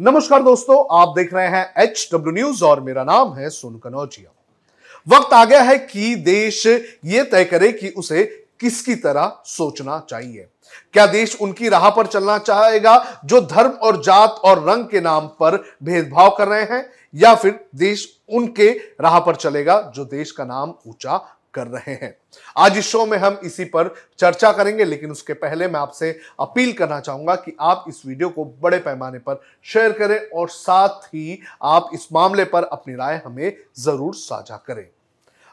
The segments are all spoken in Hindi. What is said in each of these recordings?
नमस्कार दोस्तों, आप देख रहे हैं एच डब्ल्यू न्यूज़ और मेरा नाम है सोनू कनौजिया। वक्त आ गया है कि देश ये तय करे कि उसे किसकी तरह सोचना चाहिए। क्या देश उनकी राह पर चलना चाहेगा जो धर्म और जात और रंग के नाम पर भेदभाव कर रहे हैं, या फिर देश उनके राह पर चलेगा जो देश का नाम ऊँचा कर रहे हैं। आज इस शो में हम इसी पर चर्चा करेंगे, लेकिन उसके पहले मैं आपसे अपील करना चाहूँगा कि आप इस वीडियो को बड़े पैमाने पर शेयर करें और साथ ही आप इस मामले पर अपनी राय हमें ज़रूर साझा करें।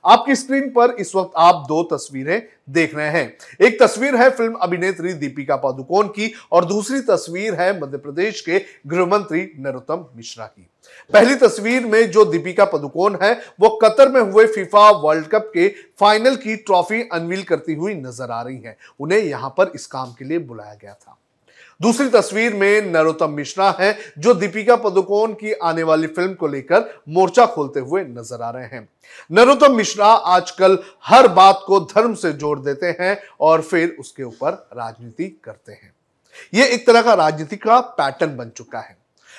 आपकी स्क्रीन पर इस वक्त आप दो तस्वीरें देख रहे हैं। एक तस्वीर है फ़िल्म अभिनेत्री दीपिका पादुकोण की और दूसरी तस्वीर है मध्य प्रदेश के गृह मंत्री नरोत्तम मिश्रा की। पहली तस्वीर में जो दीपिका पदुकोण है, वो कतर में हुए फीफा वर्ल्ड कप के फाइनल की ट्रॉफी अनवील करती हुई नज़र आ रही हैं। उन्हें यहाँ पर इस काम के लिए बुलाया गया था। दूसरी तस्वीर में नरोत्तम मिश्रा हैं, जो दीपिका पदुकोण की आने वाली फ़िल्म को लेकर मोर्चा खोलते हुए नज़र आ रहे हैं। नरोत्तम मिश्रा आजकल हर बात को धर्म से जोड़ देते हैं और फिर उसके ऊपर राजनीति करते हैं। यह एक तरह का राजनीति का पैटर्न बन चुका है।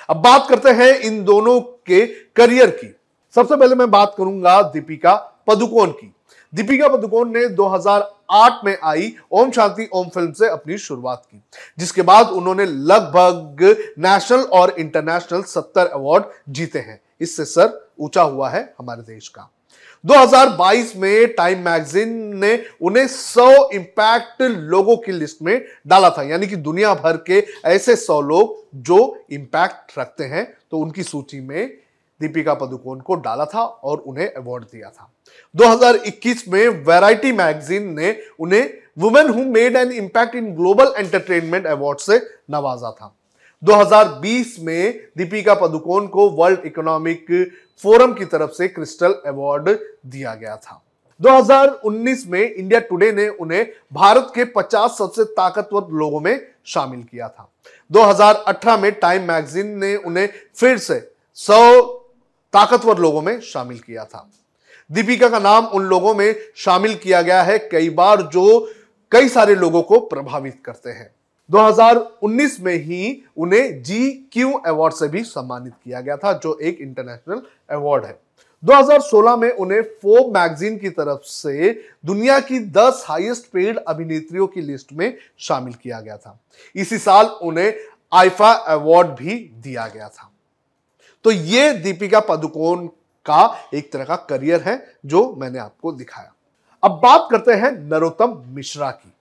अब बात करते हैं इन दोनों के करियर की। सबसे पहले मैं बात करूँगा दीपिका पदुकोण की। दीपिका पदुकोण ने 2008 में आई ओम शांति ओम फ़िल्म से अपनी शुरुआत की, जिसके बाद उन्होंने लगभग नेशनल और इंटरनेशनल 70 अवार्ड जीते हैं। इससे सर ऊँचा हुआ है हमारे देश का। 2022 में टाइम मैगजीन ने उन्हें 100 इंपैक्ट लोगों की लिस्ट में डाला था, यानी कि दुनिया भर के ऐसे 100 लोग जो इंपैक्ट रखते हैं तो उनकी सूची में दीपिका पदुकोण को डाला था और उन्हें अवार्ड दिया था। 2021 में वैरायटी मैगजीन ने उन्हें women who made an impact in global entertainment award से नवाजा था। 2020 में दीपिका पदुकोण को वर्ल्ड इकोनॉमिक फोरम की तरफ़ से क्रिस्टल अवार्ड दिया गया था। 2019 में इंडिया टुडे ने उन्हें भारत के 50 सबसे ताकतवर लोगों में शामिल किया था। 2018 में टाइम मैगजीन ने उन्हें फिर से 100 ताकतवर लोगों में शामिल किया था। दीपिका का नाम उन लोगों में शामिल किया गया है कई बार जो कई सारे लोगों को प्रभावित करते हैं। 2019 में ही उन्हें जी क्यू अवार्ड से भी सम्मानित किया गया था, जो एक इंटरनेशनल अवार्ड है। 2016 में उन्हें फोब मैगजीन की तरफ़ से दुनिया की 10 हाईएस्ट पेड अभिनेत्रियों की लिस्ट में शामिल किया गया था। इसी साल उन्हें आईफा अवार्ड भी दिया गया था। तो ये दीपिका पदुकोण का एक तरह का करियर है जो मैंने आपको दिखाया। अब बात करते हैं नरोत्तम मिश्रा की।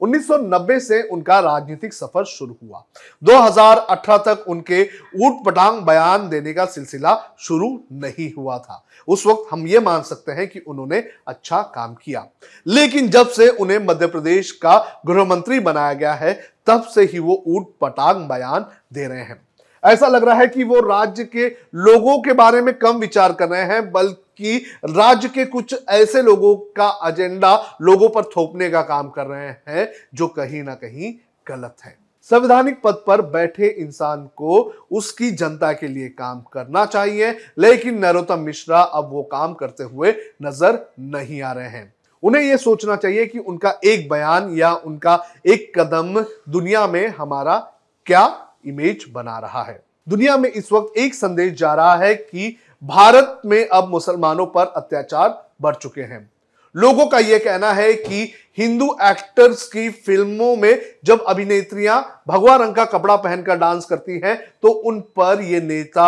1990 से उनका राजनीतिक सफ़र शुरू हुआ। 2018 तक उनके ऊट पटांग बयान देने का सिलसिला शुरू नहीं हुआ था। उस वक्त हम ये मान सकते हैं कि उन्होंने अच्छा काम किया। लेकिन जब से उन्हें मध्य प्रदेश का गृह मंत्री बनाया गया है, तब से ही वो ऊट पटांग बयान दे रहे हैं। ऐसा लग रहा है कि वो राज्य के लोगों के बारे में कम विचार कर रहे हैं, बल्कि राज्य के कुछ ऐसे लोगों का एजेंडा लोगों पर थोपने का काम कर रहे हैं, जो कहीं ना कहीं गलत है। संवैधानिक पद पर बैठे इंसान को उसकी जनता के लिए काम करना चाहिए, लेकिन नरोत्तम मिश्रा अब वो काम करते हुए नज़र नहीं आ रहे हैं। उन्हें यह सोचना चाहिए कि उनका एक बयान या उनका एक कदम दुनिया में हमारा क्या इमेज बना रहा है। दुनिया में इस वक्त एक संदेश जा रहा है कि भारत में अब मुसलमानों पर अत्याचार बढ़ चुके हैं। लोगों का यह कहना है कि हिंदू एक्टर्स की फ़िल्मों में जब अभिनेत्रियाँ भगवा रंग का कपड़ा पहनकर डांस करती हैं तो उन पर ये नेता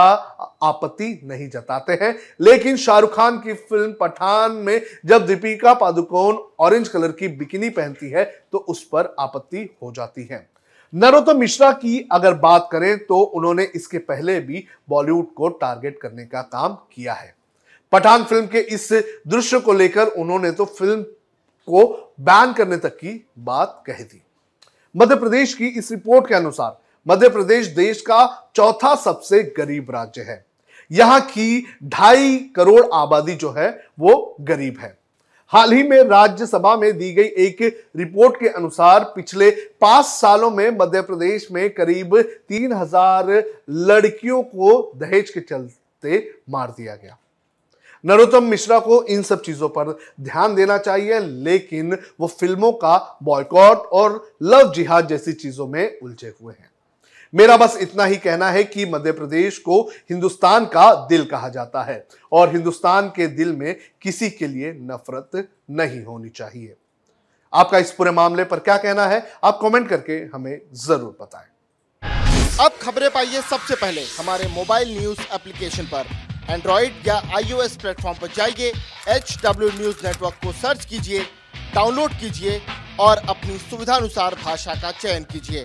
आपत्ति नहीं जताते हैं। लेकिन शाहरुख खान की फ़िल्म पठान में जब दीपिका पादुकोण ऑरेंज कलर की बिकिनी पहनती है तो उस पर आपत्ति हो जाती है। नरोत्तम मिश्रा की अगर बात करें तो उन्होंने इसके पहले भी बॉलीवुड को टारगेट करने का काम किया है। पठान फ़िल्म के इस दृश्य को लेकर उन्होंने तो फ़िल्म को बैन करने तक की बात कही थी मध्य प्रदेश की इस रिपोर्ट के अनुसार, मध्य प्रदेश देश का चौथा सबसे गरीब राज्य है। यहाँ की ढाई करोड़ आबादी जो है, वो गरीब है। हाल ही में राज्यसभा में दी गई एक रिपोर्ट के अनुसार पिछले पाँच सालों में मध्य प्रदेश में करीब तीन हज़ार लड़कियों को दहेज के चलते मार दिया गया। नरोत्तम मिश्रा को इन सब चीज़ों पर ध्यान देना चाहिए, लेकिन वो फ़िल्मों का बॉयकॉट और लव जिहाद जैसी चीज़ों में उलझे हुए हैं। मेरा बस इतना ही कहना है कि मध्य प्रदेश को हिंदुस्तान का दिल कहा जाता है और हिंदुस्तान के दिल में किसी के लिए नफरत नहीं होनी चाहिए। आपका इस पूरे मामले पर क्या कहना है, आप कमेंट करके हमें ज़रूर बताएँ। अब खबरें पाइए सबसे पहले। हमारे मोबाइल न्यूज़ एप्लीकेशन पर। एंड्रॉइड या आईओएस प्लेटफॉर्म पर जाइए एच डब्ल्यू न्यूज़ नेटवर्क को सर्च कीजिए डाउनलोड कीजिए और अपनी सुविधानुसार भाषा का चयन कीजिए।